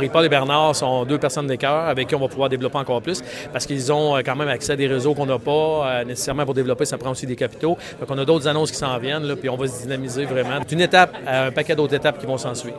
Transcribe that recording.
Henri-Paul et Bernard sont deux personnes de cœur avec qui on va pouvoir développer encore plus parce qu'ils ont euh, quand même accès à des réseaux qu'on n'a pas euh, nécessairement pour développer. Ça prend aussi des capitaux. Donc, on a d'autres annonces qui s'en viennent, là, puis on va se dynamiser vraiment. C'est une étape, euh, un paquet d'autres étapes qui vont s'en suivre.